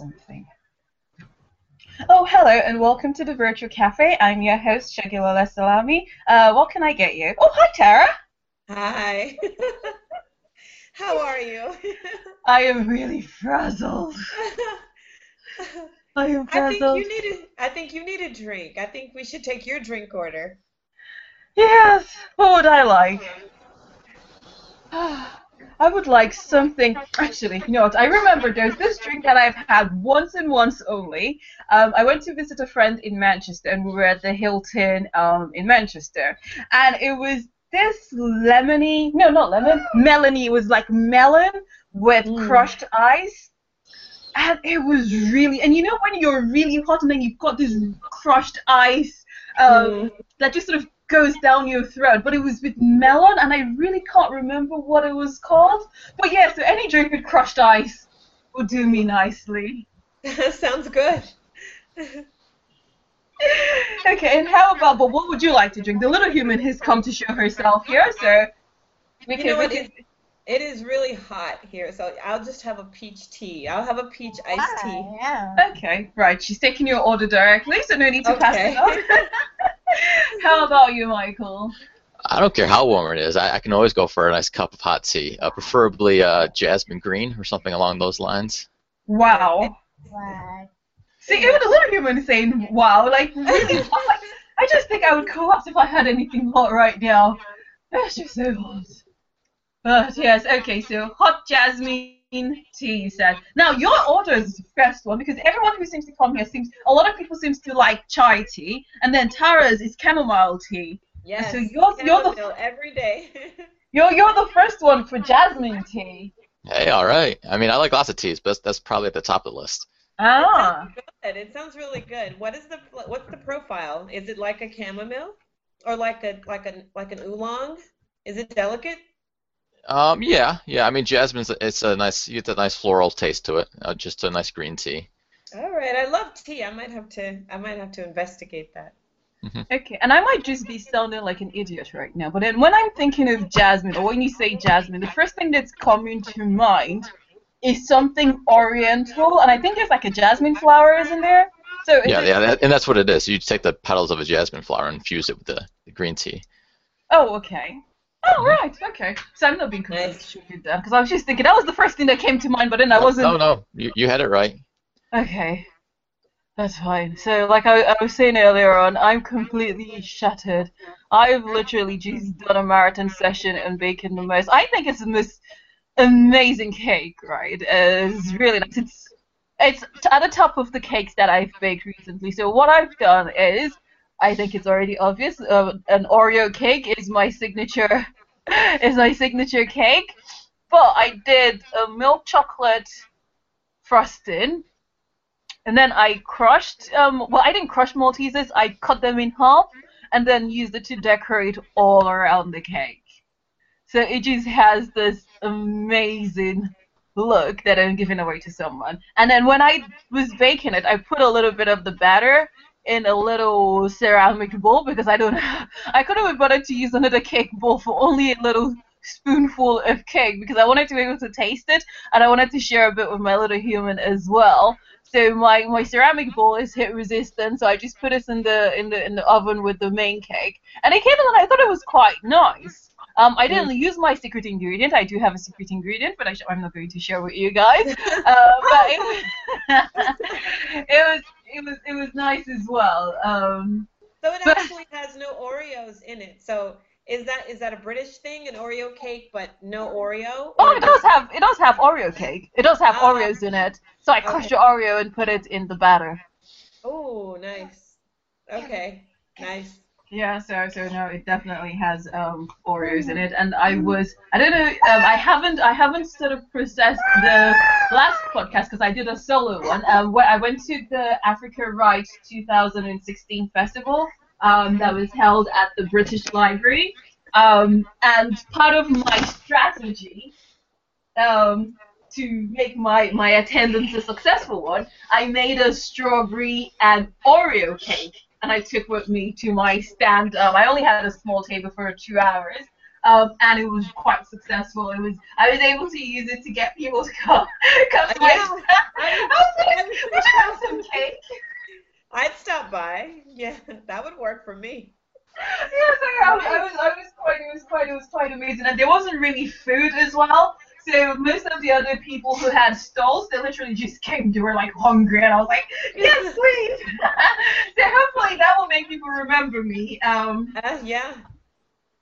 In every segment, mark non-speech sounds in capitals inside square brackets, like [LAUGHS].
something. Oh, hello, and welcome to the Virtual Cafe. I'm your host, Segilola Salami. Uh, what can I get you? Oh, hi, Tara. Hi. [LAUGHS] How are you? [LAUGHS] I am really frazzled. I am frazzled. [LAUGHS] I think you need a, I think you need a drink. I think we should take your drink order. Yes. What would I like? [SIGHS] [SIGHS] [SIGHS] I would like something. Actually, you know what? I remember there's this drink that I've had once and once only. Um, I went to visit a friend in Manchester, and we were at the Hilton um, in Manchester, and it was this lemony. No, not lemon. Melony. It was like melon with Mm. crushed ice. And it was really, and you know when you're really hot and then you've got this crushed ice um, Mm. that just sort of goes down your throat. But it was with melon, and I really can't remember what it was called. But yeah, so any drink with crushed ice would do me nicely. [LAUGHS] Sounds good. [LAUGHS] okay, and how about, but what would you like to drink? The little human has come to show herself here, so we You can. know what? It, it is really hot here, so I'll just have a peach tea. I'll have a peach iced ah, tea. yeah. okay, right. She's taking your order directly, so no need to pass it on. [LAUGHS] [LAUGHS] how about you, Michael? I don't care how warm it is. I, I can always go for a nice cup of hot tea, uh, preferably uh, jasmine green or something along those lines. Wow. What? See, even a little human saying, wow, like, really. [LAUGHS] I just think I would collapse if I had anything hot right now. It's just so hot. But yes, okay, so hot jasmine tea, you said. Now, your order is the first one because everyone who seems to come here seems, a lot of people seems to like chai tea, and then Tara's is chamomile tea. Yes. So you're- you're the- every day. [LAUGHS] You're, you're the first one for jasmine tea. Hey, all right. I mean, I like lots of teas, but that's, that's probably at the top of the list. Ah. It sounds good. It sounds really good. What is the what's the profile? Is it like a chamomile, or like a like a like an oolong? Is it delicate? Um, yeah, yeah. I mean, jasmine's it's a nice, you get a nice floral taste to it. Uh, just a nice green tea. All right. I love tea. I might have to I might have to investigate that. Okay, and I might just be sounding like an idiot right now, but then when I'm thinking of jasmine, or when you say jasmine, the first thing that's coming to mind is something oriental, and I think there's like a jasmine flower, isn't there? So is Yeah, it- yeah, that, and that's what it is. You take the petals of a jasmine flower and infuse it with the, the green tea. Oh, okay. Oh, mm-hmm. right, okay. So I'm not being completely then, uh, because I was just thinking that was the first thing that came to mind, but then I wasn't. No, no, you, you had it right. Okay, that's fine. So, like I, I was saying earlier on, I'm completely shattered. I've literally just done a marathon session and baking the most. I think it's the most amazing cake, right? It's really nice. It's it's at the top of the cakes that I've baked recently. So what I've done is, I think it's already obvious, uh, an Oreo cake is my signature, [LAUGHS] is my signature cake. But I did a milk chocolate frosting and then I crushed, um, well, I didn't crush Maltesers, I cut them in half and then used it to decorate all around the cake. So it just has this amazing look that I'm giving away to someone. And then when I was baking it, I put a little bit of the batter in a little ceramic bowl because I don't, I couldn't be bothered to use another cake bowl for only a little spoonful of cake because I wanted to be able to taste it and I wanted to share a bit with my little human as well. So my, my ceramic bowl is heat resistant, so I just put it in the in the in the oven with the main cake, and it came out and I thought it was quite nice. Um, I didn't use my secret ingredient. I do have a secret ingredient, but I sh- I'm not going to share with you guys. [LAUGHS] Uh, but it was, [LAUGHS] it was it was it was nice as well. Um, So it But- actually has no Oreos in it. So is that is that a British thing, an Oreo cake, but no Oreo? oh, Or it does have it does have Oreo cake. It does have Ah. Oreos in it. So I crushed Okay. the Oreo and put it in the batter. Oh, nice. Okay, nice. Yeah, so so no, it definitely has um, Oreos in it, and I was I don't know um, I haven't I haven't sort of processed the last podcast because I did a solo one. Um, where I went to the Africa Writes 2016 festival um, that was held at the British Library, um, and part of my strategy um, to make my my attendance a successful one, I made a strawberry and Oreo cake and I took with me to my stand. Um, I only had a small table for two hours, um, and it was quite successful. It was I was able to use it to get people to come come to my stand. i'd have some cake? I'd stop by. Yeah, that would work for me. yes, I, I, I was. I was quite. It was quite. It was quite amazing, and there wasn't really food as well. So most of the other people who had stalls, they literally just came. They were like hungry, and I was like, "Yes, please." Remember me. Um, Uh, yeah.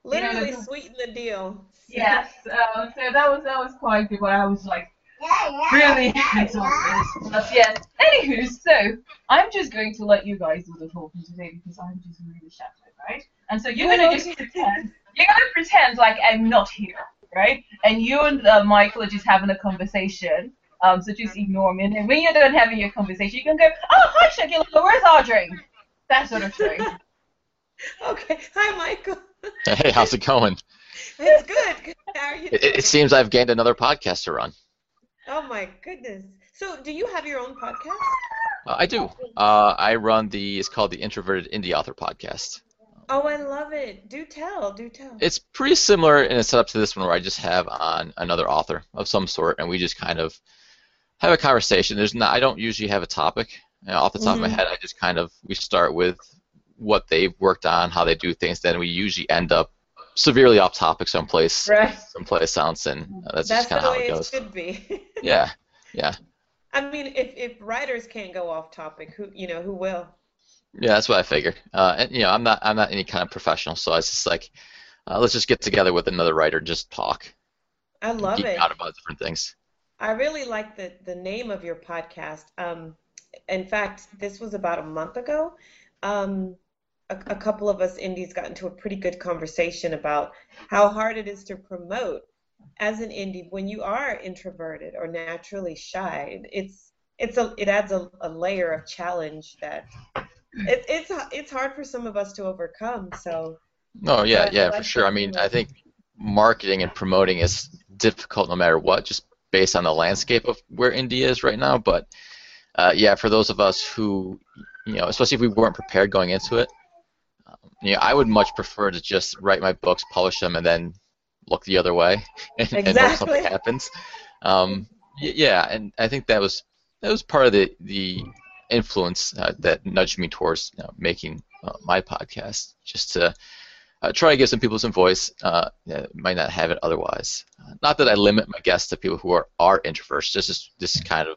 Literally the- sweeten the deal. yes. Um, so that was that was quite good. I was like really [LAUGHS] exhausted. But yes. Anywho, so I'm just going to let you guys do the talking today because I'm just really shattered, right? And so you're gonna just pretend. [LAUGHS] You're gonna pretend like I'm not here, right? And you and uh, Michael are just having a conversation. Um, so just ignore me. And then when you're done having your conversation, you can go, "Oh, hi, Shakila. Where's our drink?" That sort of thing. [LAUGHS] Okay. Hi, Michael. Hey, how's it going? It's good. Good. How are you? It, it seems I've gained another podcast to run. Oh my goodness. So, do you have your own podcast? Uh, I do. Uh, I run the. It's called the Introverted Indie Author Podcast. Oh, I love it. Do tell. Do tell. It's pretty similar in a setup to this one, where I just have on another author of some sort, and we just kind of have a conversation. There's not. I don't usually have a topic you know, off the top of my Mhm. head. I just kind of we start with what they've worked on, how they do things. Then we usually end up severely off topic someplace, right. someplace else, and uh, that's, That's just kind of how way it it goes. should be. [LAUGHS] Yeah, yeah, I mean, if if writers can't go off topic, who you know who will? yeah. That's what I figured. Uh, and you know, I'm not I'm not any kind of professional, so I was just like, uh, let's just get together with another writer, and just talk, I love it. out about different things. I really like the the name of your podcast. Um, in fact, this was about a month ago. Um, a, a couple of us indies got into a pretty good conversation about how hard it is to promote as an indie when you are introverted or naturally shy. It's it's a it adds a, a layer of challenge that it, it's it's hard for some of us to overcome. So No, yeah, I yeah, like for sure. I mean, I think marketing and promoting is difficult no matter what, just based on the landscape of where indie is right now. But uh, yeah, for those of us who, you know, especially if we weren't prepared going into it, you know, I would much prefer to just write my books, publish them, and then look the other way [LAUGHS] and, and hope something happens. Um, yeah, and I think that was that was part of the the influence uh, that nudged me towards you know, making uh, my podcast, just to uh, try to give some people some voice uh, that might not have it otherwise. Uh, not that I limit my guests to people who are, are introverts. This is this is kind of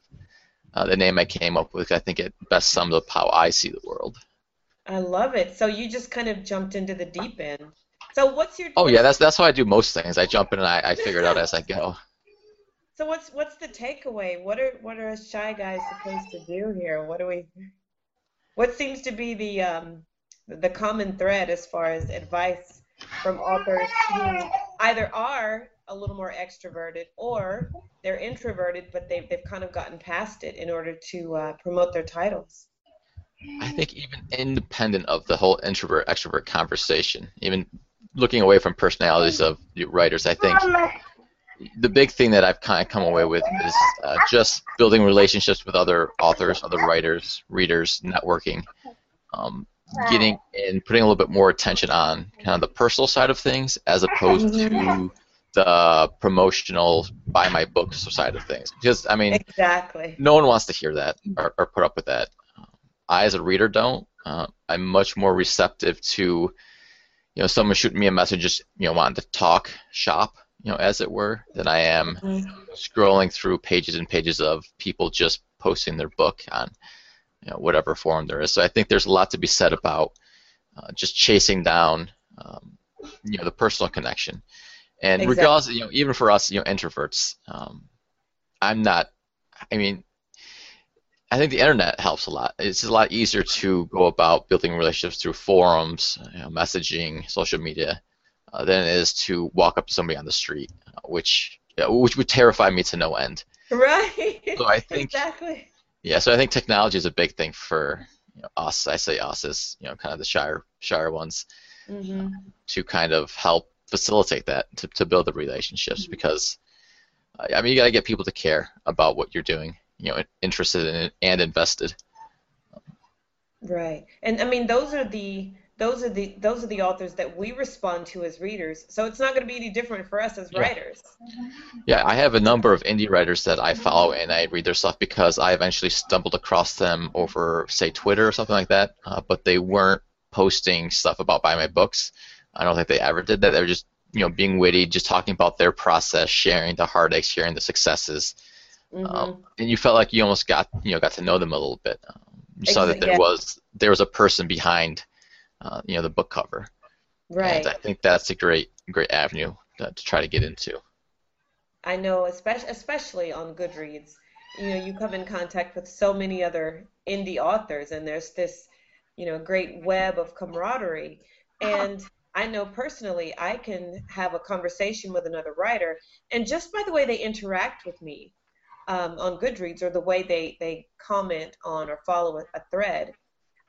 uh, the name I came up with. I think it best sums up how I see the world. I love it. So you just kind of jumped into the deep end. So what's your Oh yeah, that's that's how I do most things. I jump in and I, I figure it out as I go. [LAUGHS] So what's what's the takeaway? What are what are us shy guys supposed to do here? What do we what seems to be the um the common thread as far as advice from authors who either are a little more extroverted or they're introverted but they've they've kind of gotten past it in order to uh, promote their titles. I think even independent of the whole introvert extrovert conversation, even looking away from personalities of writers, I think the big thing that I've kind of come away with is uh, just building relationships with other authors, other writers, readers, networking, um, getting and putting a little bit more attention on kind of the personal side of things as opposed to the promotional buy my books side of things. Because I mean, Exactly. no one wants to hear that or, or put up with that. I, as a reader, don't. Uh, I'm much more receptive to, you know, someone shooting me a message, just you know, wanting to talk shop, you know, as it were, than I am scrolling through pages and pages of people just posting their book on, you know, whatever forum there is. So I think there's a lot to be said about uh, just chasing down, um, you know, the personal connection. And Exactly. regardless, you know, even for us, you know, introverts, um, I'm not. I mean, I think the internet helps a lot. It's a lot easier to go about building relationships through forums, you know, messaging, social media, uh, than it is to walk up to somebody on the street, uh, which which would terrify me to no end. Right. So I [LAUGHS] think exactly. yeah, so I think technology is a big thing for you know, us. I say us as you know, kind of the shyer shyer ones hmm to kind of help facilitate that to, to build the relationships because uh, I mean you got to get people to care about what you're doing, you know, interested in it and invested. Right. And I mean those are the those are the those are the authors that we respond to as readers. So it's not going to be any different for us as Yeah. writers. Yeah, I have a number of indie writers that I follow and I read their stuff because I eventually stumbled across them over, say, Twitter or something like that. Uh, but they weren't posting stuff about buy my books. I don't think they ever did that. They were just you know being witty, just talking about their process, sharing the heartaches, sharing the successes, Mm-hmm. um, and you felt like you almost got you know got to know them a little bit. Um, you saw that there yeah. was there was a person behind uh, you know the book cover, right. and I think that's a great great avenue to, to try to get into. I know, especially especially on Goodreads, you know, you come in contact with so many other indie authors, and there's this, you know, great web of camaraderie. And I know personally, I can have a conversation with another writer, and just by the way they interact with me um, on Goodreads or the way they they comment on or follow a, a thread,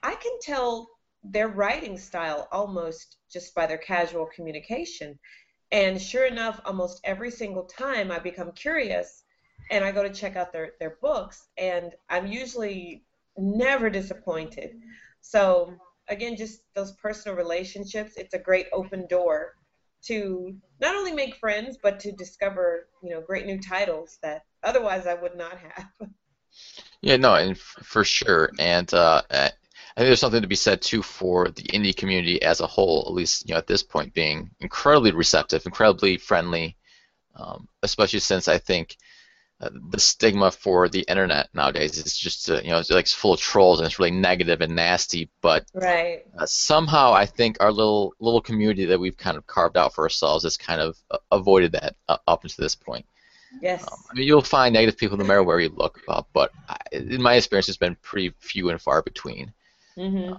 I can tell their writing style almost just by their casual communication. And sure enough, almost every single time I become curious and I go to check out their, their books, and I'm usually never disappointed. So, again, just those personal relationships, it's a great open door to not only make friends, but to discover, you know, great new titles that otherwise I would not have. [LAUGHS] Yeah, no, and f- for sure, and uh, I think there's something to be said too for the indie community as a whole, at least you know at this point, being incredibly receptive, incredibly friendly, um, especially since I think the stigma for the internet nowadays is just uh, you know it's like it's full of trolls and it's really negative and nasty. But Right. uh, somehow I think our little little community that we've kind of carved out for ourselves has kind of uh, avoided that uh, up until this point. Yes. Um, I mean, you'll find negative people no matter where you look, uh, but I, in my experience, it's been pretty few and far between. hmm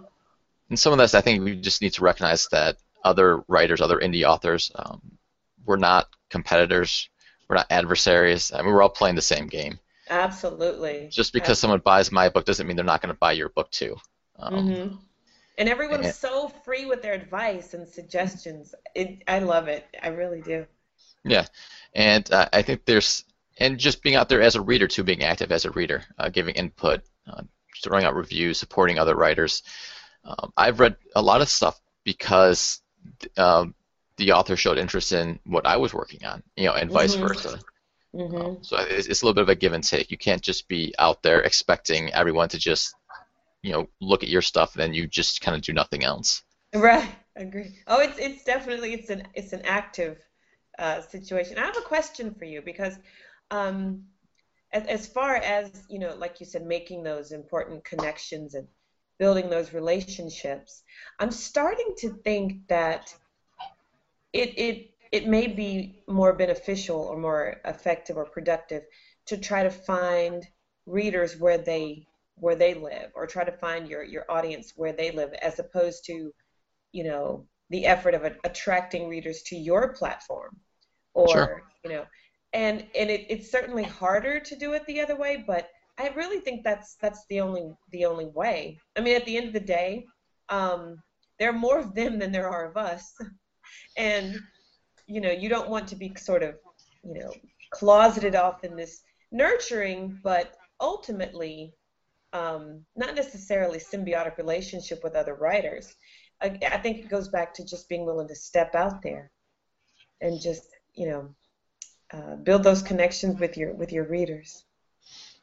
And some of this, I think, we just need to recognize that other writers, other indie authors, um, we're not competitors, we're not adversaries. I mean, we're all playing the same game. Absolutely. Just because someone buys my book doesn't mean they're not going to buy your book too. Um, hmm And everyone's and- so free with their advice and suggestions. It, I love it. I really do. Yeah, and uh, I think there's and just being out there as a reader too, being active as a reader, uh, giving input, uh, throwing out reviews, supporting other writers. Um, I've read a lot of stuff because um, the author showed interest in what I was working on, you know, and vice Mhm. versa. hmm Um, so it's, it's a little bit of a give and take. You can't just be out there expecting everyone to just, you know, look at your stuff and then you just kind of do nothing else. Right. [LAUGHS] Agree. Oh, it's it's definitely it's an it's an active uh, situation. I have a question for you because um, as as far as you know, like you said, making those important connections and building those relationships, I'm starting to think that it it it may be more beneficial or more effective or productive to try to find readers where they where they live or try to find your your audience where they live as opposed to you know the effort of a, attracting readers to your platform or Sure. you know and and it, it's certainly harder to do it the other way but i really think that's that's the only the only way i mean at the end of the day um, there are more of them than there are of us and you know you don't want to be sort of you know closeted off in this nurturing but ultimately um, not necessarily symbiotic relationship with other writers. I, I think it goes back to just being willing to step out there and just you know uh, build those connections with your with your readers.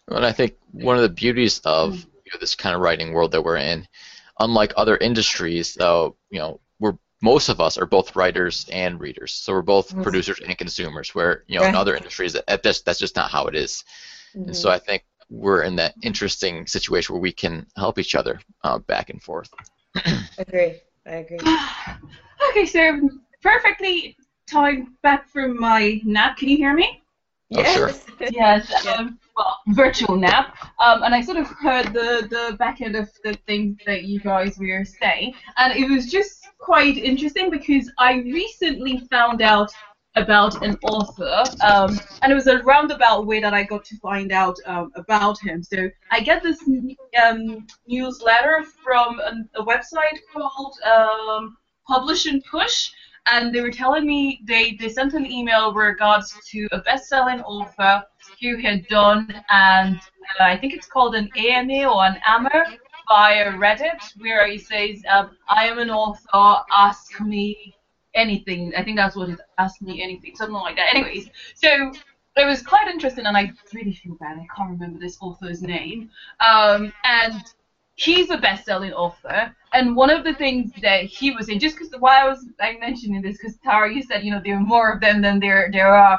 And I think one of the beauties of you know, this kind of writing world that we're in, unlike other industries, though, you know, most of us are both writers and readers, so we're both Mhm. producers and consumers. Where you know, in other industries, that, that's that's just not how it is. And so I think we're in that interesting situation where we can help each other uh, back and forth. I [CLEARS THROAT] agree I agree [SIGHS] Okay, so perfectly timed back from my nap. Can you hear me? Oh, sure. yes [LAUGHS] Yes, [LAUGHS] um, well, virtual nap. Um, and I sort of heard the, the back end of the things that you guys were saying, and it was just quite interesting because I recently found out about an author, um, and it was a roundabout way that I got to find out um, about him. So I get this um, newsletter from a, a website called um, Publish and Push, and they were telling me they, they sent an email regards to a best-selling author who had done and uh, I think it's called an AMA or an AMA via Reddit where he says um, I am an author ask me anything. I think that's what it is ask me anything something like that. Anyways so it was quite interesting and I really feel bad. I can't remember this author's name. Um, and he's a best-selling author, and one of the things that he was saying, just because why I was I mentioning this, because Tara, you said you know there are more of them than there there are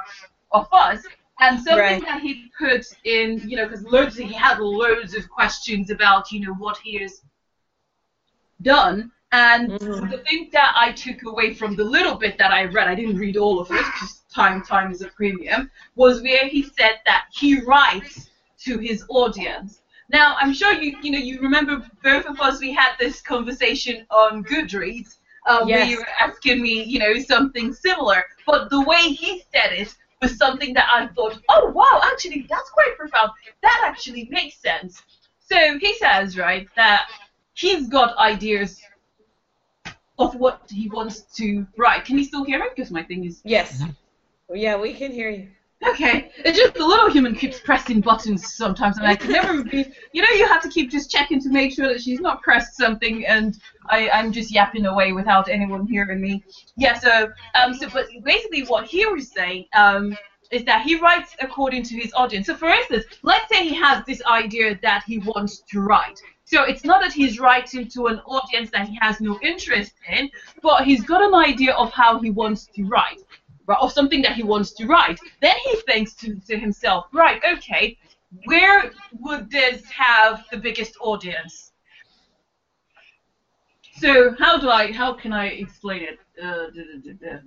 of us, and something Right. that he put in, you know, because loads he had loads of questions about you know what he has done, and Mhm. the thing that I took away from the little bit that I read, I didn't read all of it because time time is a premium, was where he said that he writes to his audience. Now, I'm sure you you know you remember both of us we had this conversation on Goodreads uh, where you were asking me you know something similar, but the way he said it was something that I thought, oh wow, actually that's quite profound. That actually makes sense. So he says right that he's got ideas of what he wants to write. Can you still hear me? Because my thing is Yes. Mm-hmm. Yeah, we can hear you. Okay, it's just the little human keeps pressing buttons sometimes, and I can never be. You know, you have to keep just checking to make sure that she's not pressed something, and I, I'm just yapping away without anyone hearing me. Yeah, so um, so but basically what he was saying um is that he writes according to his audience. So for instance, let's say he has this idea that he wants to write. So it's not that he's writing to an audience that he has no interest in, but he's got an idea of how he wants to write or something that he wants to write. Then he thinks to, to himself, right, okay, where would this have the biggest audience? So how do I, how can I explain it? Uh, duh, duh, duh.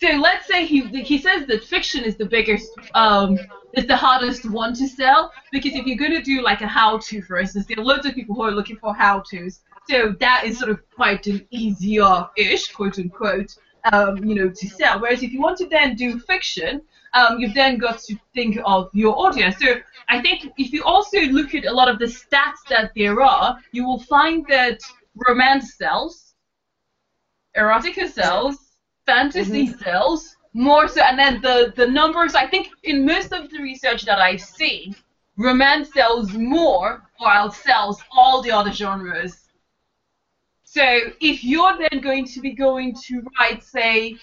So let's say he he says that fiction is the biggest, um, is the hardest one to sell because if you're going to do like a how-to, for instance, there are loads of people who are looking for how-tos. So that is sort of quite an easier-ish, quote unquote, um, you know, to sell. Whereas if you want to then do fiction, um, you've then got to think of your audience. So I think if you also look at a lot of the stats that there are, you will find that romance sells, erotica sells, fantasy sells, more so, and then the, the numbers, I think in most of the research that I've seen, romance sells more while sells all the other genres. So if you're then going to be going to write, say,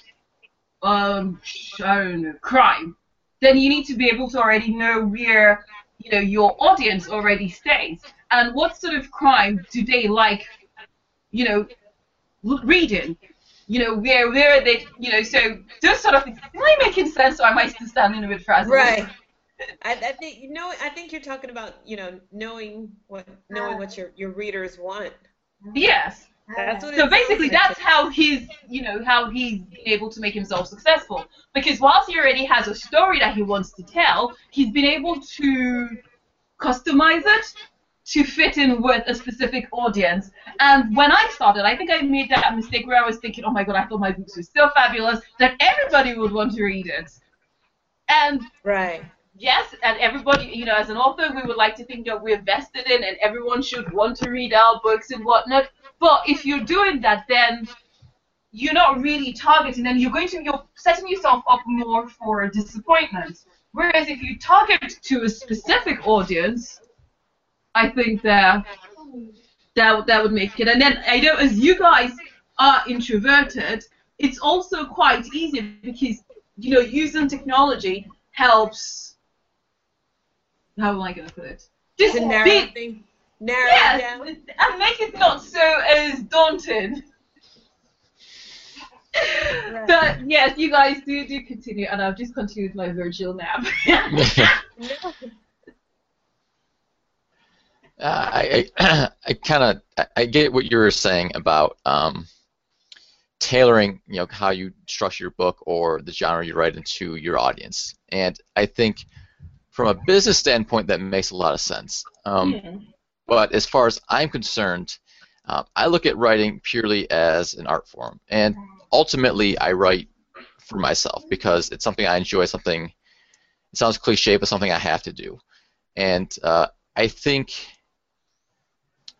um, I don't know, crime, then you need to be able to already know where, you know, your audience already stays and what sort of crime do they like, you know, reading. You know, where where are they, you know, so those sort of things. Am I making sense or am I still standing a bit frazzled? Right. [LAUGHS] I, I think you know. I think you're talking about you know knowing what knowing what your your readers want. Yes. That's what So basically, that's how he's, you know, how he's been able to make himself successful. Because whilst he already has a story that he wants to tell, he's been able to customize it to fit in with a specific audience. And when I started, I think I made that mistake where I was thinking, oh my god, I thought my books were so fabulous that everybody would want to read it. And Right. yes, and everybody, you know, as an author, we would like to think that we're vested in and everyone should want to read our books and whatnot. But if you're doing that, then you're not really targeting, and you're going to you're setting yourself up more for disappointment. Whereas if you target to a specific audience, I think that that that would make it. And then I know as you guys are introverted, it's also quite easy because you know using technology helps. How am I going to put it? Just To be, thing, narrow yes, down. and make it not so as daunting. But yes, you guys do do continue, and I've just continued my Virgil nap. No. [LAUGHS] Uh, I I, [CLEARS THROAT] I kind of I, I get what you were saying about um, tailoring, you know, how you structure your book or the genre you write into your audience, and I think from a business standpoint that makes a lot of sense. Um, But as far as I'm concerned, uh, I look at writing purely as an art form, and ultimately I write for myself because it's something I enjoy, something it sounds cliche, but something I have to do, and uh, I think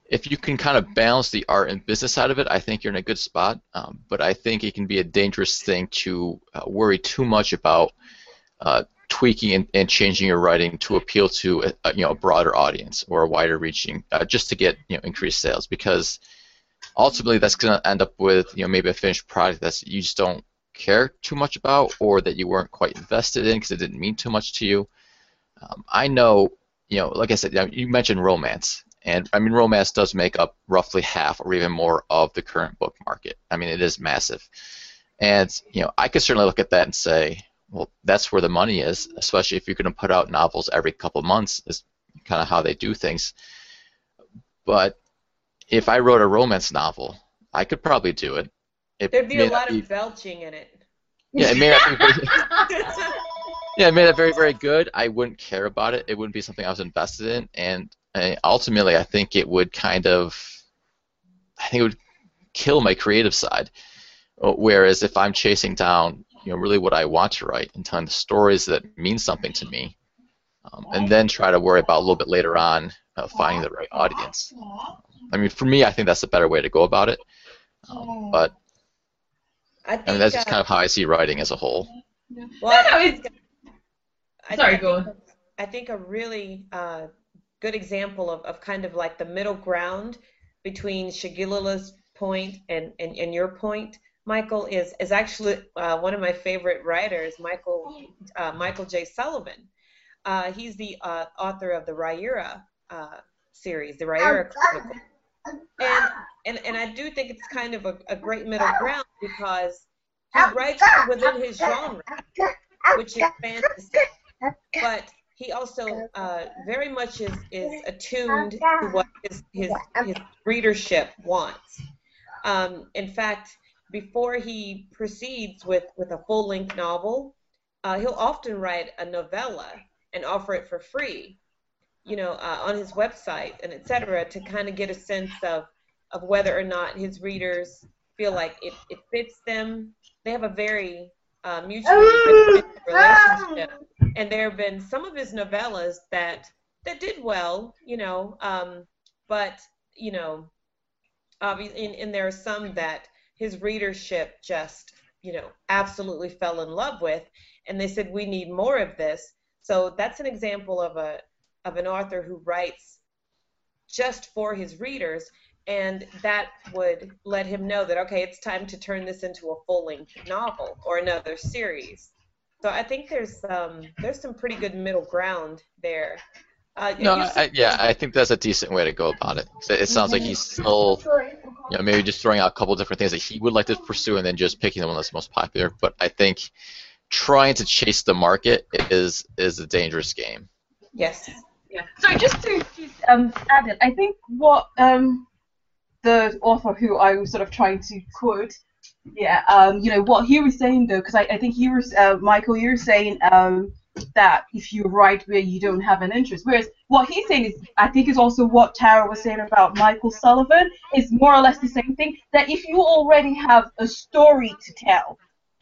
if you can kind of balance the art and business side of it, I think you're in a good spot. Um, but I think it can be a dangerous thing to uh, worry too much about uh, tweaking and, and changing your writing to appeal to a, a, you know a broader audience or a wider reaching, uh, just to get you know increased sales. Because ultimately, that's going to end up with you know maybe a finished product that you just don't care too much about, or that you weren't quite invested in because it didn't mean too much to you. Um, I know, you know, like I said, you, mentioned romance, And I mean, romance does make up roughly half or even more of the current book market. I mean, it is massive. And you know, I could certainly look at that and say, well, that's where the money is, especially if you're going to put out novels every couple months. Is kind of how they do things. But if I wrote a romance novel, I could probably do it. it There'd be a lot be, of belching in it. Yeah, it may not be. [LAUGHS] yeah, it made it very, very good. I wouldn't care about it. It wouldn't be something I was invested in, and ultimately, I think it would kind of, I think it would kill my creative side. Whereas if I'm chasing down, you know, really what I want to write and telling the stories that mean something to me, um, and then try to worry about a little bit later on uh, finding the right audience. I mean, for me, I think that's a better way to go about it. Um, but I, think, I mean, that's just uh, kind of how I see writing as a whole. Well, I think, Sorry, go on. I think a really uh, good example of, of kind of like the middle ground between Segilola's point and, and, and your point, Michael, is, is actually uh, one of my favorite writers, Michael uh, Michael J. Sullivan. Uh, he's the uh, author of the Riyria uh, series, the Riyria Chronicle. And, and, and I do think it's kind of a, a great middle ground because he writes within his genre, which is fantasy. But he also uh, very much is, is attuned to what his, his, his readership wants. Um, in fact, before he proceeds with, with a full length novel, uh, he'll often write a novella and offer it for free, you know, uh, on his website and etc. to kind of get a sense of, of whether or not his readers feel like it, it fits them. They have a very uh, mutually [LAUGHS] relationship and there have been some of his novellas that that did well, you know, um, but you know, obviously, and, and there are some that his readership just you know absolutely fell in love with, and they said we need more of this. So that's an example of a of an author who writes just for his readers and that would let him know that okay it's time to turn this into a full-length novel or another series so I think there's um, there's some pretty good middle ground there. Uh, no, I, yeah, I think that's a decent way to go about it. It sounds like he's still, you know, maybe just throwing out a couple different things that he would like to pursue and then just picking the one that's most popular. But I think trying to chase the market is is a dangerous game. Yes. Yeah. So just to just, um, add it, I think what um, the author who I was sort of trying to quote yeah, um, you know what he was saying though, because I, I think he was uh, Michael, you were saying um, that if you write where you don't have an interest, whereas what he's saying is, I think is also what Tara was saying about Michael Sullivan is more or less the same thing. That if you already have a story to tell,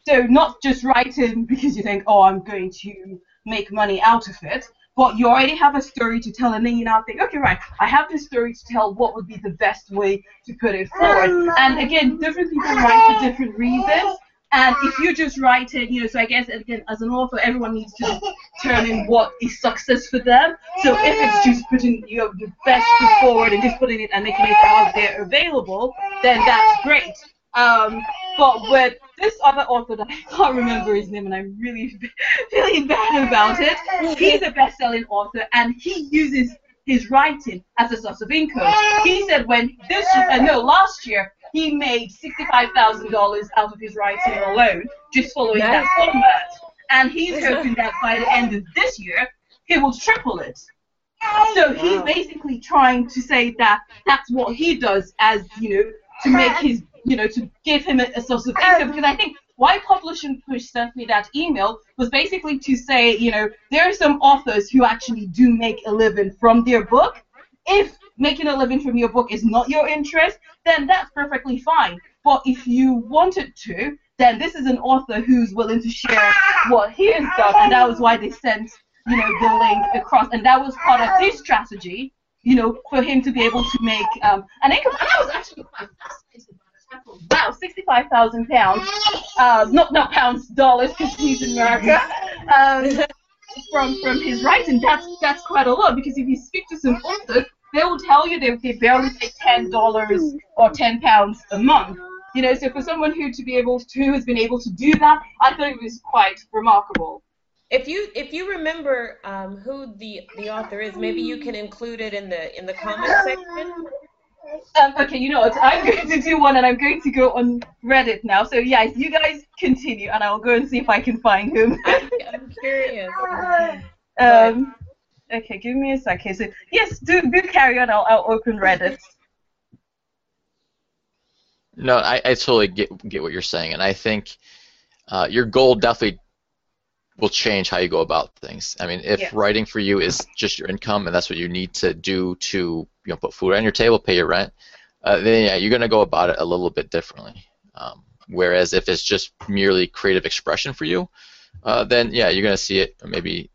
so not just writing [LAUGHS] because you think, oh, I'm going to make money out of it, but you already have a story to tell, and then you now think, okay, right, I have this story to tell. What would be the best way to put it forward? Um, and again, different people write for different reasons. And if you just write it, you know, so I guess again, as an author, everyone needs to determine what is success for them. So if it's just putting your, best foot forward and just putting it and making it out there available, then that's great. Um, but with this other author that [LAUGHS] I can't remember his name and I'm really, [LAUGHS] feeling bad about it, he's a best-selling author and he uses his writing as a source of income. He said when this uh, no, last year, he made $65,000 out of his writing alone, just following that format. And he's hoping that by the end of this year, he will triple it. So he's basically trying to say that that's what he does as, you know, to make his you know, to give him a, a source of income. Because I think why Publish and Push sent me that email was basically to say, you know, there are some authors who actually do make a living from their book. If making a living from your book is not your interest, then that's perfectly fine. But if you wanted to, then this is an author who's willing to share what he has done, and that was why they sent, you know, the link across, and that was part of his strategy, you know, for him to be able to make um, an income. And that was actually quite fascinating Wow, sixty-five thousand pounds. Uh, not not pounds, dollars, because he's in America. Um, from from his writing, that's that's quite a lot. Because if you speak to some authors, they will tell you they they barely take ten dollars or ten pounds a month. You know, so for someone who to be able to who has been able to do that, I thought it was quite remarkable. If you if you remember um, who the the author is, maybe you can include it in the in the comment section. Um, okay, you know what? I'm [LAUGHS] going to do one, and I'm going to go on Reddit now. So yes, you guys continue, and I'll go and see if I can find him. I'm, I'm curious. [LAUGHS] um, okay, give me a second. So yes, do do carry on. I'll, I'll open Reddit. No, I, I totally get get what you're saying, and I think uh, your goal definitely will change how you go about things. I mean, if Yeah. writing for you is just your income and that's what you need to do to you know put food on your table, pay your rent, uh, then yeah, you're gonna go about it a little bit differently. Um, whereas if it's just merely creative expression for you, uh, then yeah, you're gonna see it maybe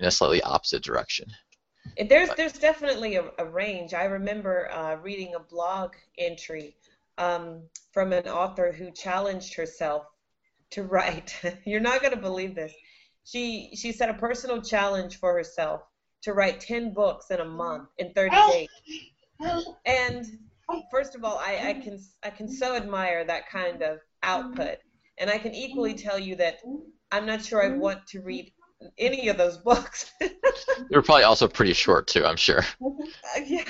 in a slightly opposite direction. There's there's definitely a, a range. I remember uh, reading a blog entry um, from an author who challenged herself to write. [LAUGHS] You're not going to believe this. She she set a personal challenge for herself to write 10 books in a month in 30 days. And first of all, I, I can I can so admire that kind of output, and I can equally tell you that I'm not sure I want to read any of those books. [LAUGHS] They're probably also pretty short too, I'm sure. [LAUGHS] Yeah.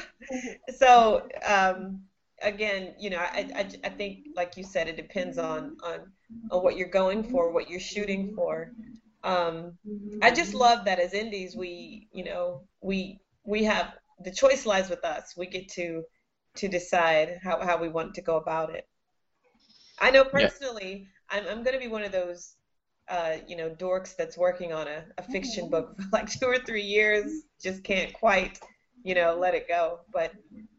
So um, again, you know, I, I, I think, like you said, it depends on, on on what you're going for, what you're shooting for. Um, I just love that as indies, we, you know, we we have the choice lies with us. We get to to decide how, how we want to go about it. I know Yeah. personally, I'm I'm going to be one of those. Uh, you know, dorks that's working on a, a fiction book for like two or three years, just can't quite you know, let it go. But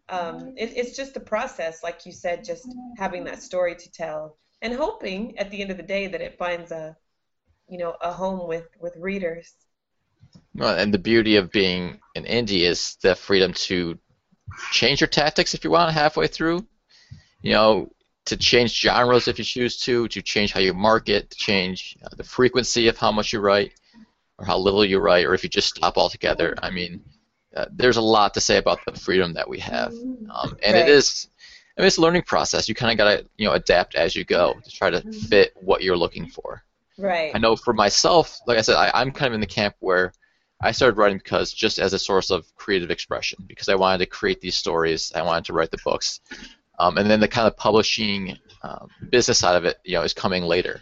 um, it, it's just a process, like you said, just having that story to tell and hoping at the end of the day that it finds a, you know, a home with with readers. Well, and the beauty of being an indie is the freedom to change your tactics if you want halfway through. You know, to change genres if you choose to, to change how you market, to change uh, the frequency of how much you write, or how little you write, or if you just stop altogether. I mean, uh, there's a lot to say about the freedom that we have, um, and Right. it is. I mean, it's a learning process. You kind of gotta, you know, adapt as you go to try to fit what you're looking for. Right. I know for myself, like I said, I, I'm kind of in the camp where I started writing because just as a source of creative expression, because I wanted to create these stories, I wanted to write the books, um, and then the kind of publishing um, business side of it, you know, is coming later.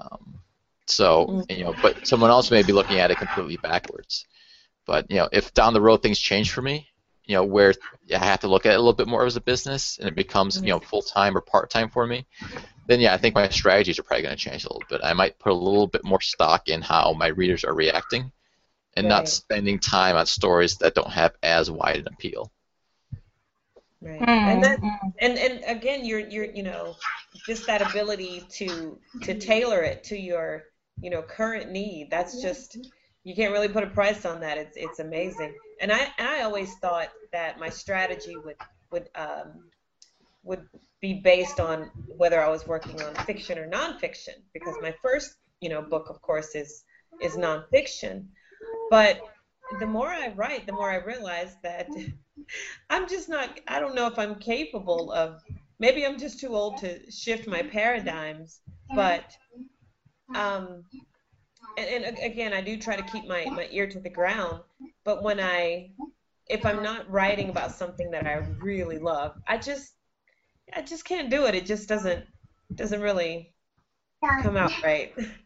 Um, so, you know, but someone else may be looking at it completely backwards. But you know, if down the road things change for me, you know, where I have to look at it a little bit more as a business and it becomes, you know, full time or part time for me, then yeah, I think my strategies are probably going to change a little bit. I might put a little bit more stock in how my readers are reacting, and not spending time on stories that don't have as wide an appeal. Right. Mm, And that mm. and and again you're you're you know just that ability to to tailor it to your you know current need. That's just you can't really put a price on that. It's it's amazing. And i and i always thought that my strategy would would um would be based on whether i was working on fiction or nonfiction because my first you know book of course is is nonfiction. But the more i write the more i realize that I'm just not, I don't know if I'm capable of, maybe I'm just too old to shift my paradigms, but, um, and, and again, I do try to keep my, my ear to the ground, but when I, if I'm not writing about something that I really love, I just, I just can't do it. It just doesn't, doesn't really come out right. [LAUGHS]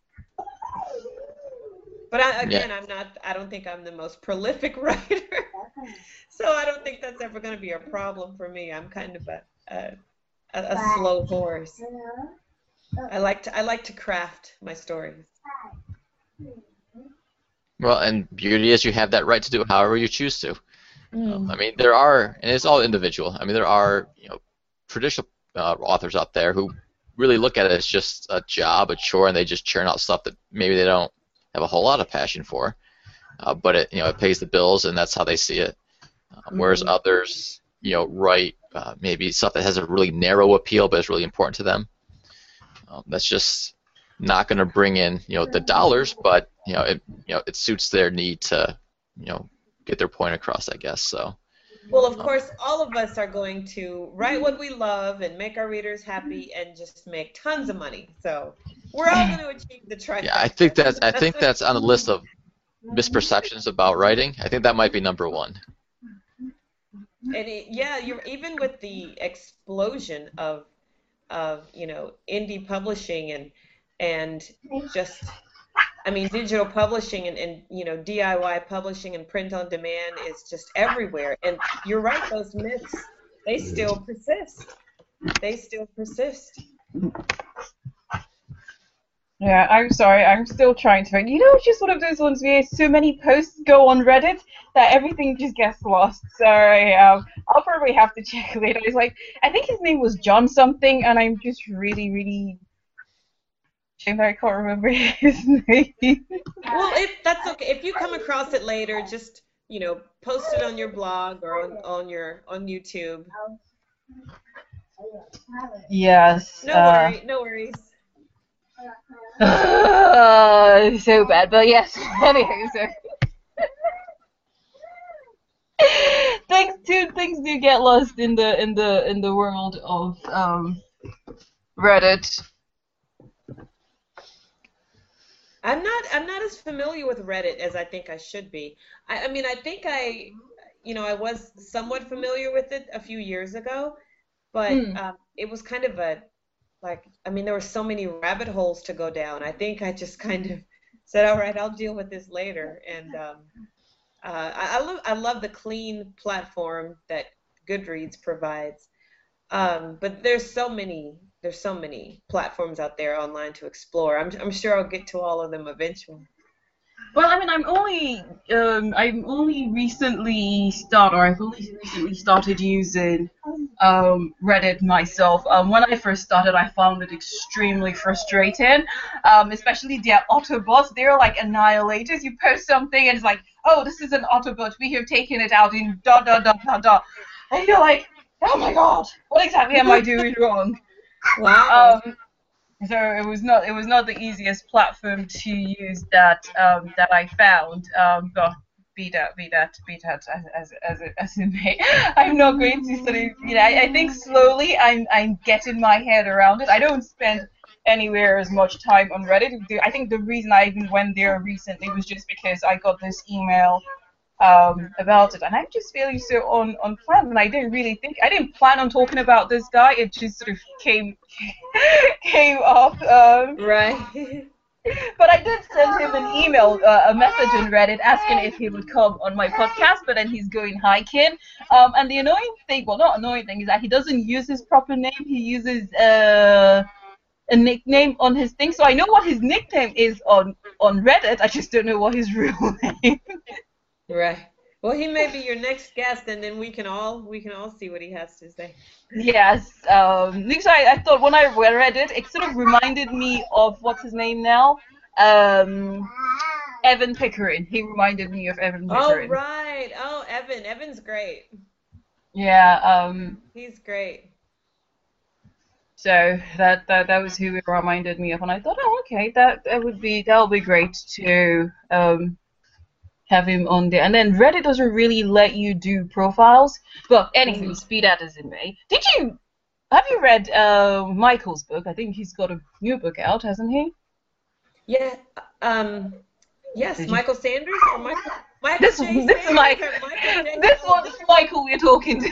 But I, again, I'm not. I don't think I'm the most prolific [LAUGHS] writer, so I don't think that's ever going to be a problem for me. I'm kind of a a, a, a slow horse. I like to I like to craft my stories. Well, and beauty is you have that right to do it however you choose to. Mm. Um, I mean, there are, and it's all individual. I mean, there are, you know, traditional uh, authors out there who really look at it as just a job, a chore, and they just churn out stuff that maybe they don't have a whole lot of passion for. Uh, but it, you know, it pays the bills, and that's how they see it. Um, whereas Mhm. others, you know, write uh, maybe stuff that has a really narrow appeal, but is really important to them. Um, that's just not going to bring in, you know, the dollars, but you know, it, you know, it suits their need to, you know, get their point across, I guess. So. Well, of course, all of us are going to write what we love and make our readers happy and just make tons of money. So We're all going to achieve the trifecta. Yeah, I think that's I think that's on the list of misperceptions about writing. I think that might be number one. And it, yeah, you're even with the explosion of of you know indie publishing and and just I mean digital publishing and, and you know DIY publishing and print on demand is just everywhere. And you're right, those myths they still persist. They still persist. Yeah, I'm sorry. I'm still trying to. You know, it's just one of those ones where so many posts go on Reddit that everything just gets lost. Sorry. Um, I'll probably have to check [LAUGHS] later. It's like I think his name was John something, and I'm just really, really. Shame I can't remember [LAUGHS] his name. Well, if that's okay. If you come across it later, just you know, post it on your blog or on, on your on YouTube. Yes. No uh, worry, no worries. Uh, [LAUGHS] so bad, but yes. [LAUGHS] Anyway, so things do things do get lost in the in the in the world of um, Reddit. I'm not I'm not as familiar with Reddit as I think I should be. I, I mean, I think I, you know, I was somewhat familiar with it a few years ago, but Hmm. um, it was kind of a like I mean, there were so many rabbit holes to go down. I think I just [LAUGHS] kind of said, all right, I'll deal with this later. And um, uh, I, I love I love the clean platform that Goodreads provides. Um, but there's so many there's so many platforms out there online to explore. I'm I'm sure I'll get to all of them eventually. Well, I mean, I'm only um, I'm only recently started, or I've only recently started using um, Reddit myself. Um, when I first started, I found it extremely frustrating, um, especially their Autobots. They're like annihilators. You post something and it's like, oh, this is an Autobot. We have taken it out in dot dot dot dot dot. And you're like, oh my god, what exactly am I doing wrong? Wow. Um, so it was not it was not the easiest platform to use that um, that I found. Um, but be that be that be that as as as it, may, [LAUGHS] I'm not going to sort of you know I, I think slowly I'm I'm getting my head around it. I don't spend anywhere as much time on Reddit. I think the reason I even went there recently was just because I got this email um, about it, and I'm just feeling so on on plan. And I didn't really think I didn't plan on talking about this guy. It just sort of came [LAUGHS] came off. Um, right. [LAUGHS] but I did send him an email, uh, a message on Reddit asking if he would come on my podcast. But then he's going hiking. Um, and the annoying thing, well, not annoying thing, is that he doesn't use his proper name. He uses uh, a nickname on his thing. So I know what his nickname is on on Reddit. I just don't know what his [LAUGHS] real name. Right. Well, he may be your next guest, and then we can all we can all see what he has to say. Yes. Um, because I, I thought when I read it, it sort of reminded me of what's his name now? Um, Evan Pickering. He reminded me of Evan Pickering. Oh right. Oh, Evan. Evan's great. Yeah. Um, He's great. so that, that that was who it reminded me of, and I thought, oh, okay, that that would be that would be great to um, have him on there. And then Reddit doesn't really let you do profiles. But anywho, Mhm. speed that as it may. Did you have you read uh, Michael's book? I think he's got a new book out, hasn't he? Yeah. Um. Yes, Did you- Michael Sanders or Michael Michael This J. this is Sanders Mike. or Michael J. This one's Michael we're talking to.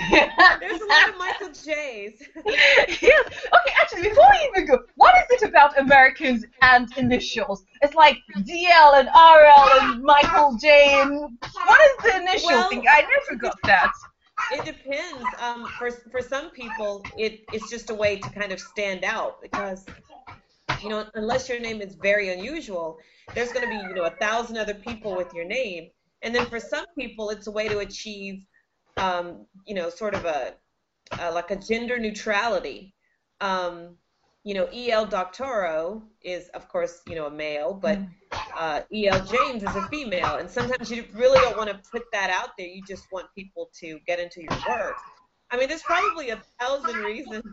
There's a lot of Michael J's. [LAUGHS] yes. Okay, actually, before we even go, what is it about Americans and initials? It's like DL and RL and Michael J. and what is the initial Well- thing? I never got that. It depends. Um, for for some people, it it's just a way to kind of stand out because, you know, unless your name is very unusual, there's going to be you know a thousand other people with your name, and then for some people, it's a way to achieve, um, you know, sort of a, uh like a gender neutrality. Um, you know, E.L. Doctorow is of course you know a male, but uh, E.L. James is a female, and sometimes you really don't want to put that out there. You just want people to get into your work. I mean, there's probably a thousand reasons,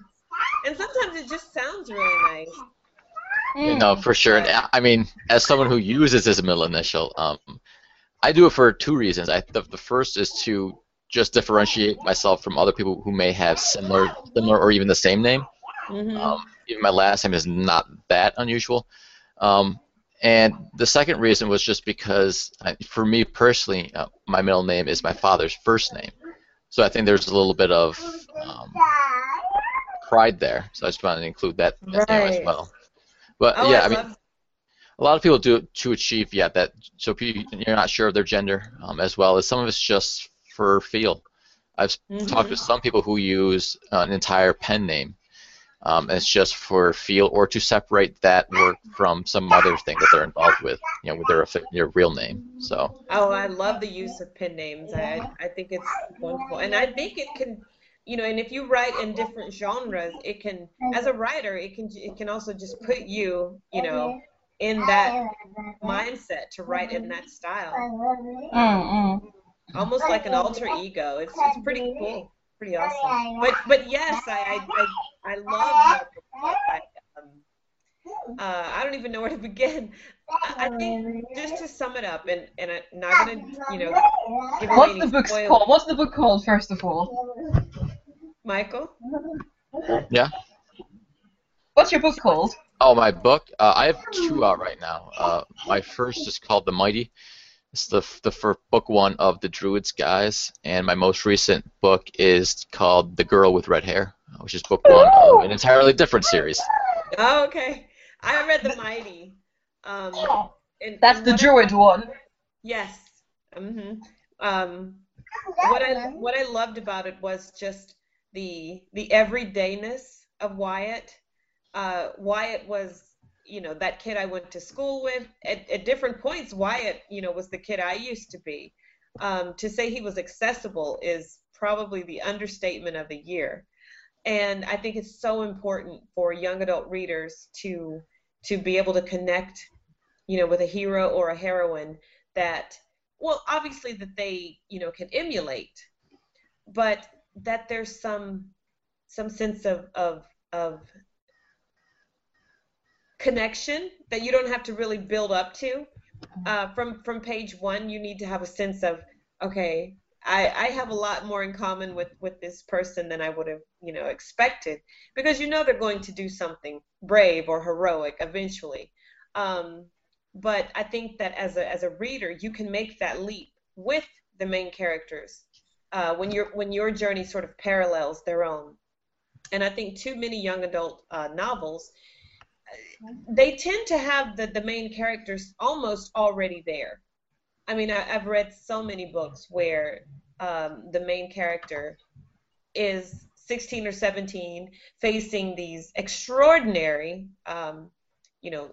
and sometimes it just sounds really nice. Mm. No, for sure. And I- I mean, as someone who uses his middle initial, um, I do it for two reasons. I, the, the first is to just differentiate myself from other people who may have similar, similar or even the same name. hmm Um, even my last name is not that unusual. Um, and the second reason was just because, I, for me personally, uh, my middle name is my father's first name. So I think there's a little bit of um, pride there. So I just wanted to include that right. as well. But oh, yeah, I, I mean. A lot of people do it to achieve yeah that. So people, you're not sure of their gender, um, as well as some of it's just for feel. I've mm-hmm. talked to some people who use an entire pen name. Um, and it's just for feel or to separate that work from some other thing that they're involved with, you know, with their their real name. So. Oh, I love the use of pen names. I I think it's wonderful, and I think it can, you know, and if you write in different genres, it can, as a writer, it can it can also just put you, you know, in that mindset to write in that style. Mm-mm. Almost like an alter ego. It's it's pretty cool pretty awesome. But but yes, I I, I, I love I, um, uh, I don't even know where to begin. I, I think just to sum it up, and and I'm not gonna you know give away What's any the book called? What's the book called first of all? Michael? Yeah. What's your book called? Oh, my book. Uh, I have two out right now. Uh, my first is called The Mighty. It's the the first book one of the Druid's guys, and my most recent book is called The Girl with Red Hair, which is book one of an entirely different series. Oh, okay. I read The Mighty. Um, and, That's and the what I- Druid one. Yes. Mm-hmm. Um, what I what I loved about it was just the the everydayness of Wyatt. Uh, Wyatt was, you know, that kid I went to school with. At, at different points, Wyatt, you know, was the kid I used to be. Um, to say he was accessible is probably the understatement of the year. And I think it's so important for young adult readers to to be able to connect, you know, with a hero or a heroine that well obviously that they you know can emulate but that there's some some sense of of of connection that you don't have to really build up to uh, from from page one you need to have a sense of okay I, I have a lot more in common with, with this person than I would have, you know, expected because you know they're going to do something brave or heroic eventually. Um, but I think that as a as a reader, you can make that leap with the main characters uh, when your when your journey sort of parallels their own. And I think too many young adult uh, novels they tend to have the the main characters almost already there. I mean, I, I've read so many books where um, the main character is 16 or 17 facing these extraordinary, um, you know,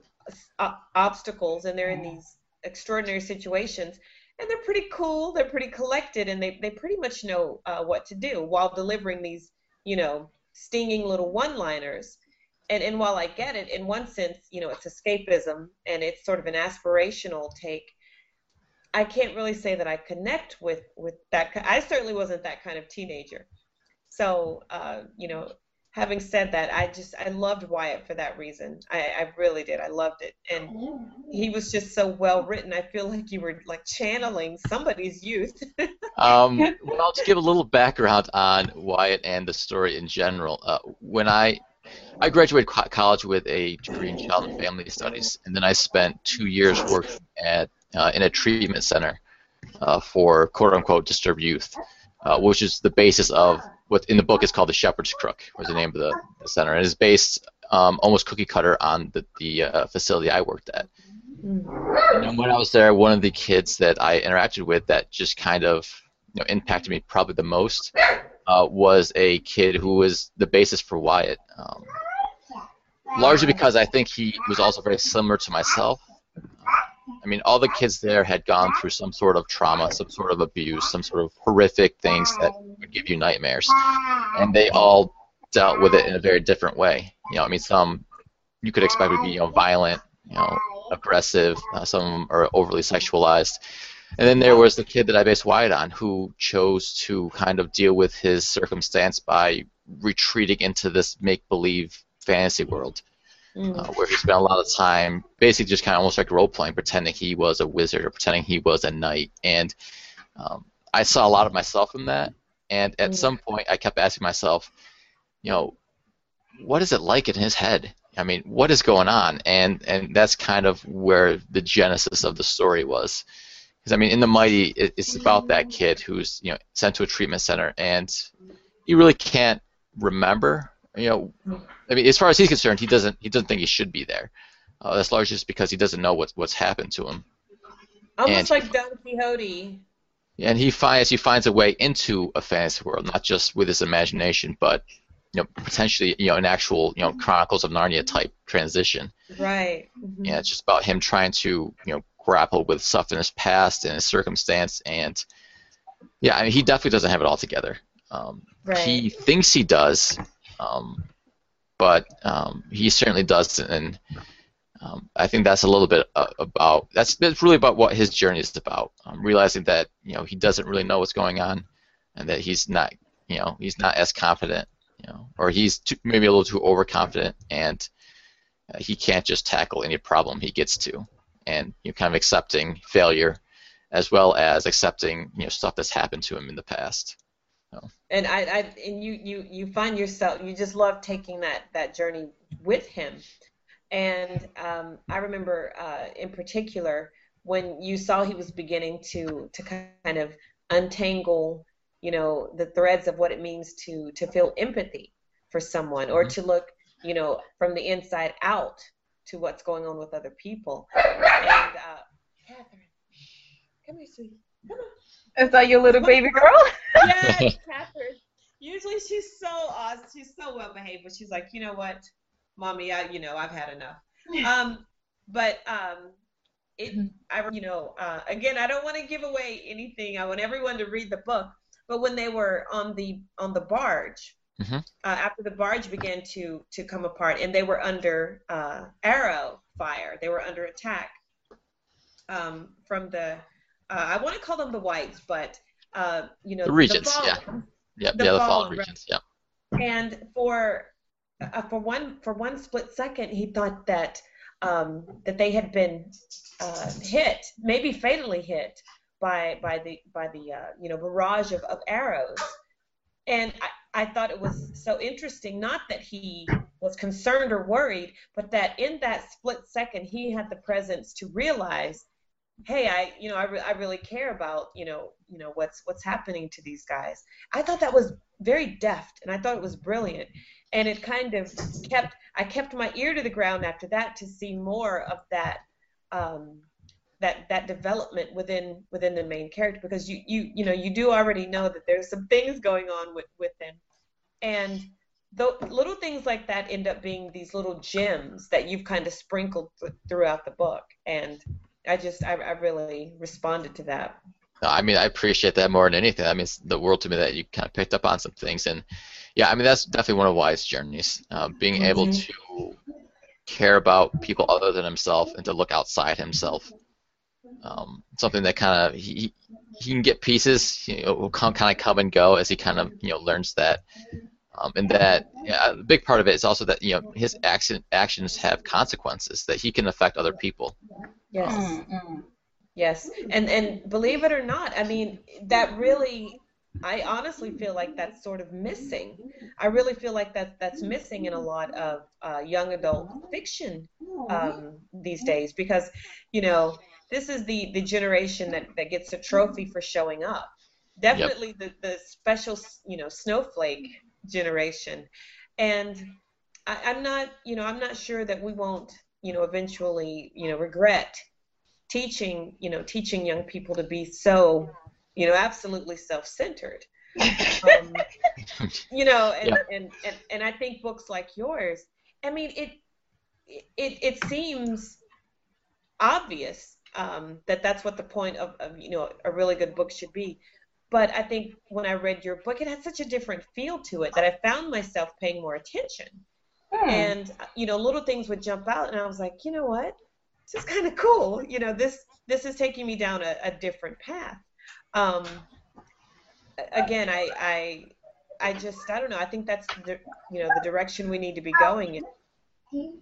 o- obstacles, and they're in these extraordinary situations. And they're pretty cool, they're pretty collected, and they, they pretty much know uh, what to do while delivering these, you know, stinging little one liners. And, and while I get it, in one sense, you know, it's escapism and it's sort of an aspirational take. I can't really say that I connect with with that. I certainly wasn't that kind of teenager. So, uh, you know, having said that, I just I loved Wyatt for that reason. I, I really did. I loved it, and he was just so well written. I feel like you were like channeling somebody's youth. [LAUGHS] Um, well, to give a little background on Wyatt and the story in general, uh, when I I graduated co- college with a degree in child and family studies, and then I spent two years working at uh, in a treatment center uh, for quote unquote disturbed youth, uh, which is the basis of what in the book is called the Shepherd's Crook, was the name of the, the center, and is based um, almost cookie cutter on the, the uh, facility I worked at. And when I was there, one of the kids that I interacted with that just kind of you know, impacted me probably the most uh, was a kid who was the basis for Wyatt. Um, largely because I think he was also very similar to myself. I mean, all the kids there had gone through some sort of trauma, some sort of abuse, some sort of horrific things that would give you nightmares, and they all dealt with it in a very different way. You know, I mean, some you could expect would be you know violent, you know, aggressive. Uh, some are overly sexualized. And then there was the kid that I based Wyatt on, who chose to kind of deal with his circumstance by retreating into this make-believe fantasy world, uh, where he spent a lot of time basically just kind of almost like role-playing, pretending he was a wizard or pretending he was a knight. And um, I saw a lot of myself in that. And at Mm. some point, I kept asking myself, you know, what is it like in his head? I mean, what is going on? And and that's kind of where the genesis of the story was. Because I mean, in the Mighty, it, it's about that kid who's you know sent to a treatment center, and he really can't remember. You know, I mean, as far as he's concerned, he doesn't he doesn't think he should be there. Uh, that's largely just because he doesn't know what's what's happened to him. Almost and like Don Quixote. And he finds he finds a way into a fantasy world, not just with his imagination, but you know potentially you know an actual you know Chronicles of Narnia type transition. Right. Mm-hmm. Yeah, it's just about him trying to you know grapple with stuff in his past and his circumstance, and yeah, I mean he definitely doesn't have it all together. Um, right. He thinks he does, um, but um, he certainly doesn't, and um, I think that's a little bit uh, about that's that's really about what his journey is about. Um, realizing that you know he doesn't really know what's going on, and that he's not you know he's not as confident, you know, or he's too, maybe a little too overconfident, and uh, he can't just tackle any problem he gets to and you know, kind of accepting failure as well as accepting you know stuff that's happened to him in the past. So. And I, I and you, you you find yourself you just love taking that that journey with him. And um, I remember uh, in particular when you saw he was beginning to to kind of untangle you know the threads of what it means to to feel empathy for someone or mm-hmm. to look you know from the inside out to what's going on with other people. [LAUGHS] And uh, Catherine, come here, sweetie. Come on. Is that your little baby girl? [LAUGHS] [LAUGHS] yes, Catherine. Usually she's so awesome. She's so well behaved, but she's like, you know what, mommy, I, you know, I've had enough. Um, but um, it, I, you know, uh, again, I don't want to give away anything. I want everyone to read the book. But when they were on the on the barge, mm-hmm. uh, after the barge began to to come apart, and they were under uh, arrow fire. They were under attack um, from the. Uh, I want to call them the whites, but uh, you know the regents. The yeah, yeah, the, yeah, the fallen regents. Yeah. And for uh, for one for one split second, he thought that um, that they had been uh, hit, maybe fatally hit by by the by the uh, you know barrage of, of arrows. And I, I thought it was so interesting, not that he was concerned or worried, but that in that split second he had the presence to realize, hey, I you know I, re- I really care about you know you know what's what's happening to these guys. I thought that was very deft, and I thought it was brilliant, and it kind of kept I kept my ear to the ground after that to see more of that. Um, that that development within within the main character because you you you know you do already know that there's some things going on with with him and the little things like that end up being these little gems that you've kind of sprinkled th- throughout the book and i just I, I really responded to that I mean, I appreciate that more than anything. That means the world to me that you kind of picked up on some things, and yeah, I mean that's definitely one of Wyatt's journeys. Uh, being mm-hmm. able to care about people other than himself and to look outside himself um, something that kind of he he can get pieces, you know, will come, kind of come and go as he kind of you know learns that. Um, and that yeah, a big part of it is also that you know his action, actions have consequences that he can affect other people. Yes. Mm-hmm. Yes, and and believe it or not, I mean that really I honestly feel like that's sort of missing. I really feel like that that's missing in a lot of uh, young adult fiction um, these days because, you know, this is the the generation that that gets a trophy for showing up. Definitely yep. the the special you know snowflake generation, and I, I'm not you know I'm not sure that we won't you know eventually you know regret teaching you know teaching young people to be so you know absolutely self-centered um, [LAUGHS] you know and, and, and and i think books like yours i mean it it it seems obvious um, that that's what the point of, of you know a really good book should be. But I think when I read your book, it had such a different feel to it that I found myself paying more attention. Hmm. And you know, little things would jump out, and I was like, you know what, this is kind of cool. You know, this this is taking me down a, a different path. Um, again, I I I just I don't know. I think that's the you know the direction we need to be going in.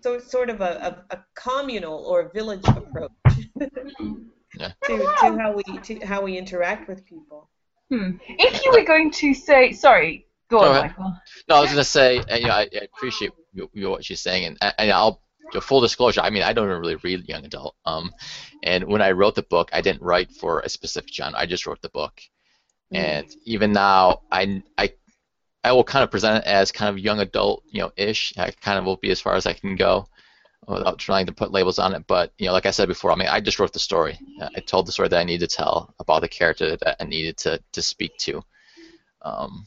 So it's sort of a, a, a communal or village approach [LAUGHS] yeah. to, to how we to how we interact with people. Hmm. If you were going to say, sorry, go, on, Michael. No, I was going to say, uh, you know, I, I, appreciate you know, what she's saying, and and I'll full disclosure, I mean, I don't even really read young adult. Um, and when I wrote the book, I didn't write for a specific genre. I just wrote the book. Mm. And even now, I, I, I will kind of present it as kind of young adult, you know, ish. I kind of will be as far as I can go without trying to put labels on it. But you know, like I said before, I mean, I just wrote the story. I told the story that I needed to tell about the character that I needed to to speak to. Um,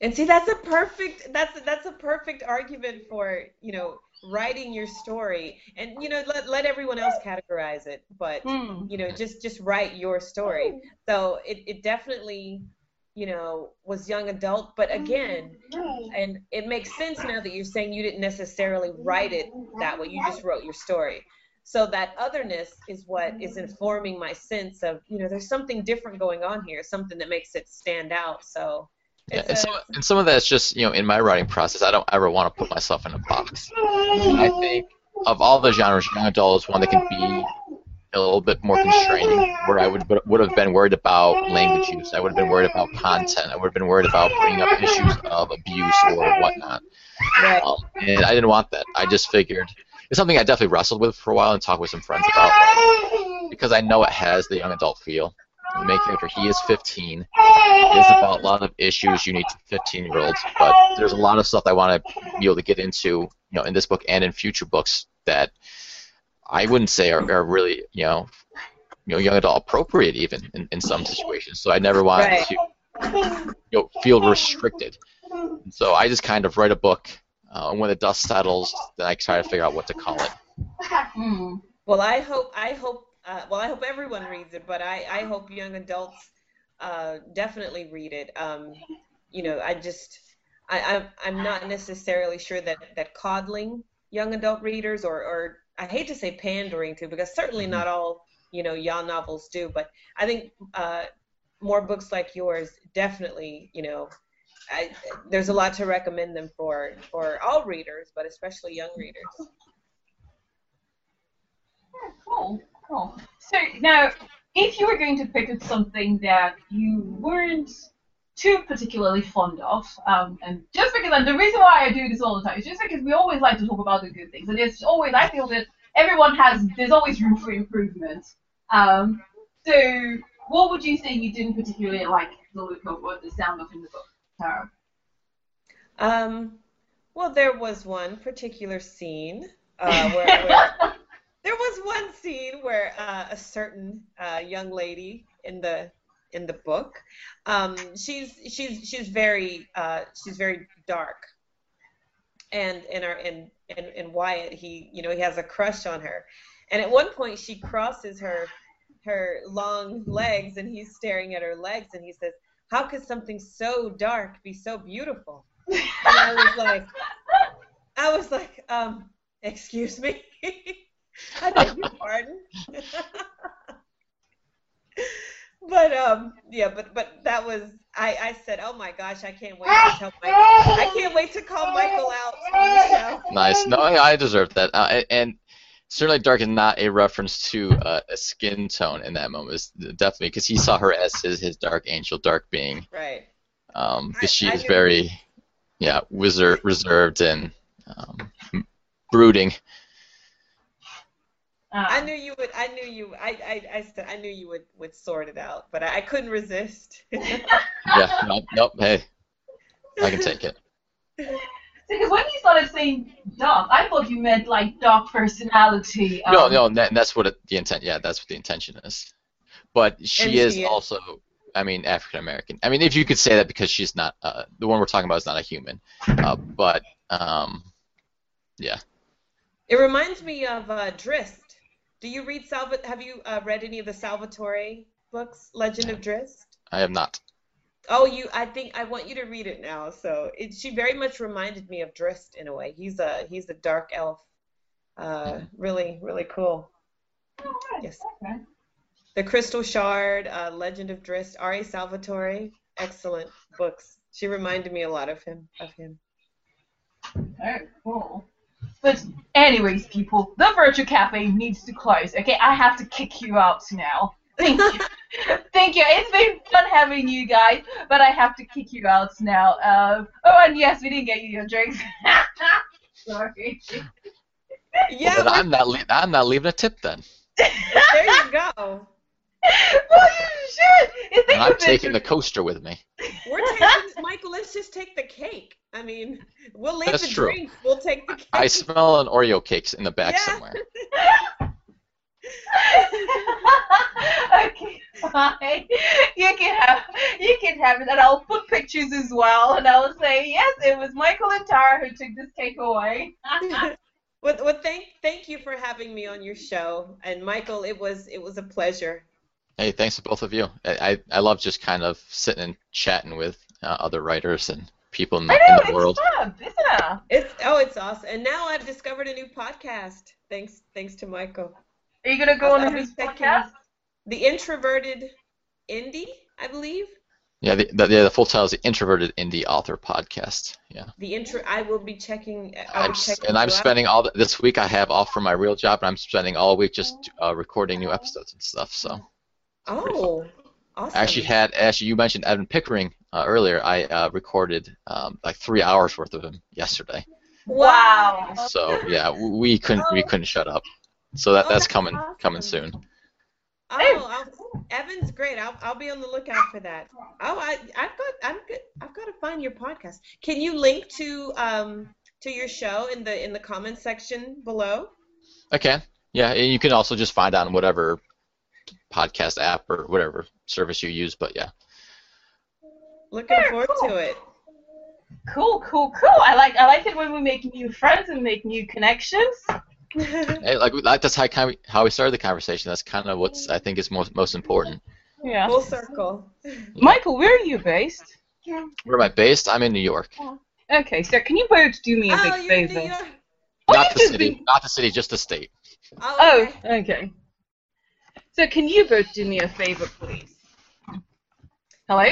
and see, that's a perfect that's that's a perfect argument for you know writing your story and you know let, let everyone else categorize it but mm. you know just just write your story so it, it definitely you know was young adult but mm-hmm. again and it makes sense now that you're saying you didn't necessarily write it that way you just wrote your story so that otherness is what is mm-hmm. informing my sense of you know there's something different going on here something that makes it stand out so yeah, and some, and some of that's just you know in my writing process. I don't ever want to put myself in a box. I think of all the genres, young adult is one that can be a little bit more constraining, where I would would have been worried about language use. I would have been worried about content. I would have been worried about bringing up issues of abuse or whatnot. Right. Um, and I didn't want that. I just figured it's something I definitely wrestled with for a while and talked with some friends about, because I know it has the young adult feel the main character. He is 15. It is about a lot of issues unique to 15 year olds, but there's a lot of stuff I want to be able to get into, you know, in this book and in future books that I wouldn't say are, are really, you know, you know, young adult appropriate even in, in some situations. So I never wanted right. to, you know, feel restricted. So I just kind of write a book, uh, and when the dust settles, then I try to figure out what to call it. Hmm. Well, I hope I hope uh, well, I hope everyone reads it, but I, I hope young adults uh, definitely read it. Um, you know, I just, I, I'm, I'm not necessarily sure that, that coddling young adult readers or, or I hate to say pandering to, because certainly mm-hmm. not all, you know, young novels do, but I think uh, more books like yours definitely, you know, I, there's a lot to recommend them for, for all readers, but especially young readers. Cool. Oh, so now, if you were going to pick up something that you weren't too particularly fond of, um, and just because, and the reason why I do this all the time is just because we always like to talk about the good things, and it's always, I feel that everyone has, there's always room for improvement. Um, so, what would you say you didn't particularly like the look of or the sound of in the book, Tara? Um, well, there was one particular scene uh, where, [LAUGHS] where there was one scene where uh, a certain uh, young lady in the in the book, um, she's she's she's very uh, she's very dark, and in our in, in in Wyatt he you know he has a crush on her, and at one point she crosses her her long legs and he's staring at her legs and he says, "How could something so dark be so beautiful?" And I was like, I was like, um, excuse me. [LAUGHS] I beg your pardon. [LAUGHS] but um, yeah, but but that was I I said, oh my gosh, I can't wait to tell Michael. I can't wait to call Michael out on the show. Nice. No, I deserve that. Uh, and certainly dark is not a reference to uh, a skin tone in that moment. It's definitely because he saw her as his, his dark angel, dark being. Right. Um, because she I is very, yeah, wizard, reserved and um, brooding. Um, I knew you would. I knew you. I. I. I, st- I knew you would. Would sort it out, but I, I couldn't resist. [LAUGHS] yeah. Nope. Nope. Hey, I can take it. [LAUGHS] Because when you started saying dark, I thought you meant like dark personality. Um, no, no, that, that's what it, the intent. Yeah, that's what the intention is. But she is, is also, I mean, African American. I mean, if you could say that because she's not uh, the one we're talking about is not a human, uh, but um, yeah. It reminds me of uh, Drizzt do you read Salva? Have you uh, read any of the Salvatore books, Legend of Drizzt? I have not. Oh, you! I think I want you to read it now. So it, she very much reminded me of Drizzt in a way. He's a he's a dark elf. Uh. Really, really cool. Oh, yes. Okay. The Crystal Shard, uh, Legend of Drizzt, R.A. Salvatore, excellent books. She reminded me a lot of him. Of him. Very cool. But anyways, people, the virtual cafe needs to close. Okay, I have to kick you out now. Thank you. [LAUGHS] Thank you. It's been fun having you guys, but I have to kick you out now. Uh, oh, and yes, we didn't get you your drinks. [LAUGHS] Sorry. Yeah, But we're- I'm not. Le- I'm not leaving a tip then. there you go. [LAUGHS] And I'm of taking the coaster with me. We're taking Michael. Let's just take the cake. I mean, we'll leave That's the true. drinks. We'll take the cake. I smell an Oreo cakes in the back Yeah. somewhere. [LAUGHS] [LAUGHS] okay, fine. You can have you can have it, and I'll put pictures as well, and I'll say yes, it was Michael and Tara who took this cake away. well, well, thank thank you for having me on your show, and Michael, it was it was a pleasure. Hey, thanks to both of you. I, I, I love just kind of sitting and chatting with uh, other writers and people in the, I in know the world. it's fun, isn't it? It's oh, it's awesome. And now I've discovered a new podcast. Thanks thanks to Michael. Are you gonna go I'll- on I'll his podcast? The introverted indie, I believe. Yeah, the, the, yeah, the full title is the Introverted Indie Author Podcast. Yeah, The intro. I will be checking. I'll I'm, be checking and I'm you out. spending all the, this week I have off from my real job, and I'm spending all week just uh, recording new episodes and stuff. So Oh, awesome. I actually had actually you mentioned Evan Pickering uh, earlier. I uh, recorded um, like three hours worth of him yesterday. Wow. So yeah, we couldn't we couldn't shut up. So that Oh, that's that's coming awesome. coming soon. Oh, I'll, Evan's great. I'll, I'll be on the lookout for that. Oh, I I've got I'm good. I've got to find your podcast. Can you link to um to your show in the in the comments section below? I can. Yeah, and you can also just find out on whatever podcast app or whatever service you use. But yeah, Looking Very forward cool. to it. Cool, cool, cool. I like I like it when we make new friends and make new connections. [LAUGHS] Hey, like like that's how kind of, how we started the conversation. That's kind of what's I think is most most important. Yeah. Full circle. [LAUGHS] Michael, where are you based? Where am I based? I'm in New York. Okay, so can you both do me a Oh, big you're favor? New York. Oh, Not the city, be- not the city, just the state. Oh, Oh, okay. okay. So can you both do me a favor, please? Hello?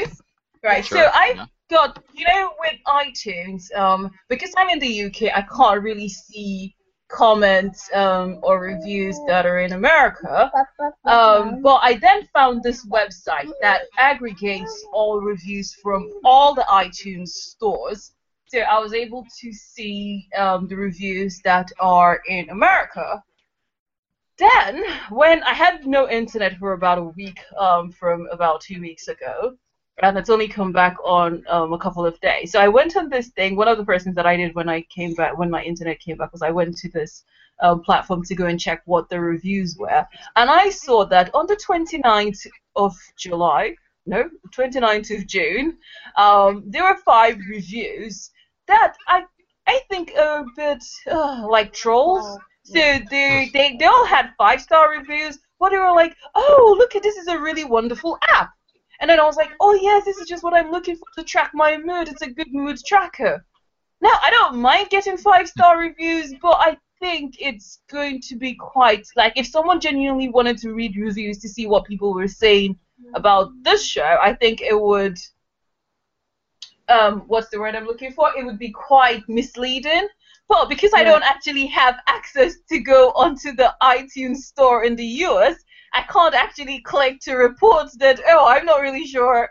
Right, Sure, so I've yeah. got, you know, with iTunes, um, because I'm in the UK, I can't really see comments um, or reviews that are in America. Um, but I then found this website that aggregates all reviews from all the iTunes stores. So I was able to see um, the reviews that are in America. Then, when I had no internet for about a week um, from about two weeks ago, and it's only come back on um, a couple of days. So I went on this thing. One of the persons that I did when I came back, when my internet came back, was I went to this um, platform to go and check what the reviews were. And I saw that on the 29th of July, no, 29th of June, um, there were five reviews that I I think are a bit uh, like trolls. So they, they they all had five star reviews, but they were like, oh look at this is a really wonderful app. And then I was like, oh yes, this is just what I'm looking for to track my mood. It's a good mood tracker. Now I don't mind getting five star reviews, but I think it's going to be quite like if someone genuinely wanted to read reviews to see what people were saying about this show, I think it would um what's the word I'm looking for? It would be quite misleading. But because I don't actually have access to go onto the iTunes store in the US, I can't actually click to report that oh I'm not really sure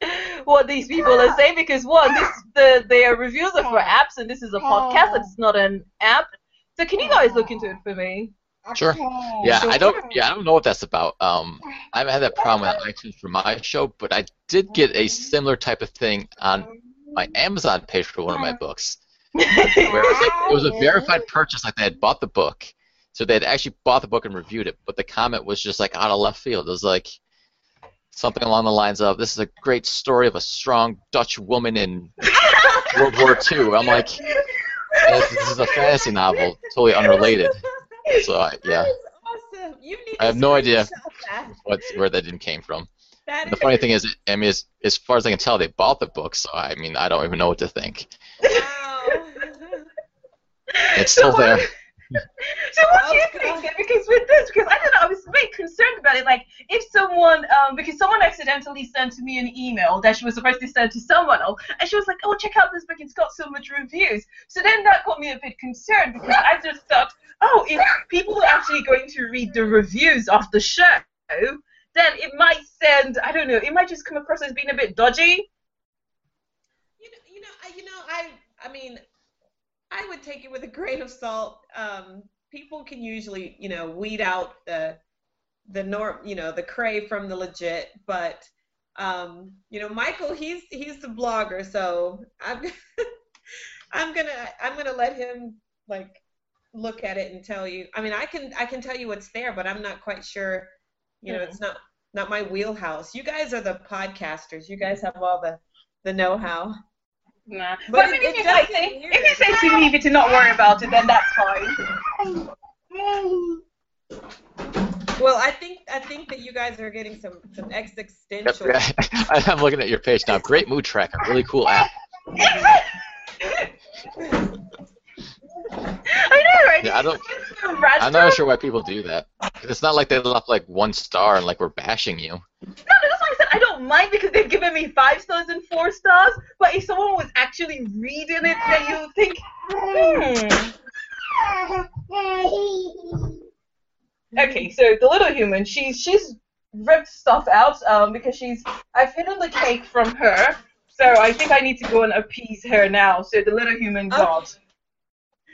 [LAUGHS] what these people are saying because one, this the their reviews are for apps and this is a podcast, it's not an app. So can you guys look into it for me? Sure. Yeah, I don't. Yeah, I don't know what that's about. Um, I haven't had that problem with iTunes for my show, but I did get a similar type of thing on my Amazon page for one of my books, where it was it was a verified purchase, like they had bought the book, so they had actually bought the book and reviewed it, but the comment was just like out of left field. It was like something along the lines of, "This is a great story of a strong Dutch woman in [LAUGHS] World War II." I'm like, this, this is a fantasy novel, totally unrelated. So I, yeah, awesome. I have no idea. what where that didn't came from. That the funny thing is, I mean, as, as far as I can tell, they bought the book, so I mean, I don't even know what to think. Wow. It's still So there. what- So what do you think? Because with this, because I don't know, I was very concerned about it. Like if someone, um, because someone accidentally sent me an email that she was supposed to send to someone else, and she was like, "Oh, check out this book; it's got so much reviews." So then that got me a bit concerned because I just thought, "Oh, if people are actually going to read the reviews of the show, then it might send, I don't know, it might just come across as being a bit dodgy." You know, you know, I, you know, I, I mean, I would take it with a grain of salt. Um, people can usually, you know, weed out the the norm, you know, the cray from the legit, but um, you know, Michael, he's he's the blogger, so I'm [LAUGHS] I'm gonna I'm gonna let him like look at it and tell you. I mean, I can I can tell you what's there, but I'm not quite sure. You know, mm. it's not not my wheelhouse. You guys are the podcasters. You guys have all the the know-how. Nah. But, but I mean, if, you say, if you say to leave it to not worry about it, then that's fine. [LAUGHS] Well, I think I think that you guys are getting some some existential. [LAUGHS] I'm looking at your page now. Great mood tracker, really cool [LAUGHS] app. I know, right? Yeah, I don't. I'm not sure why people do that. It's not like they left like one star and like we're bashing you. No, that's why I said I don't mind because they've given me five stars and four stars. But if someone was actually reading it, then you think, hmm. Okay, so the little human, she's she's ripped stuff out um, because she's I've hidden the cake from her, so I think I need to go and appease her now. So the little human god.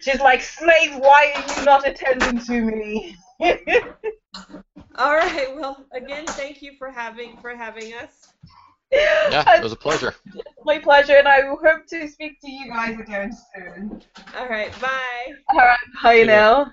She's like, slave, why are you not attending to me? [LAUGHS] All right. Well, again, thank you for having for having us. Yeah, it was a pleasure. [LAUGHS] My pleasure, and I hope to speak to you guys again soon. All right. Bye. All right. Bye now.